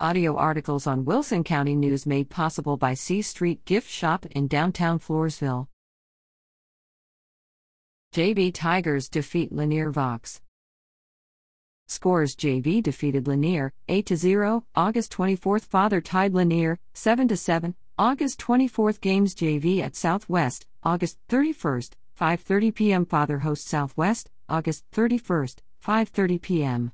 Audio articles on Wilson County News made possible by C Street Gift Shop in downtown Floresville. JV Tigers defeat Lanier Voks. Scores JV defeated Lanier 8 0, August 24th Father tied Lanier 7 7, August 24th Games JV at Southwest, August 31st, 5:30 p.m. Father hosts Southwest, August 31st, 5:30 p.m.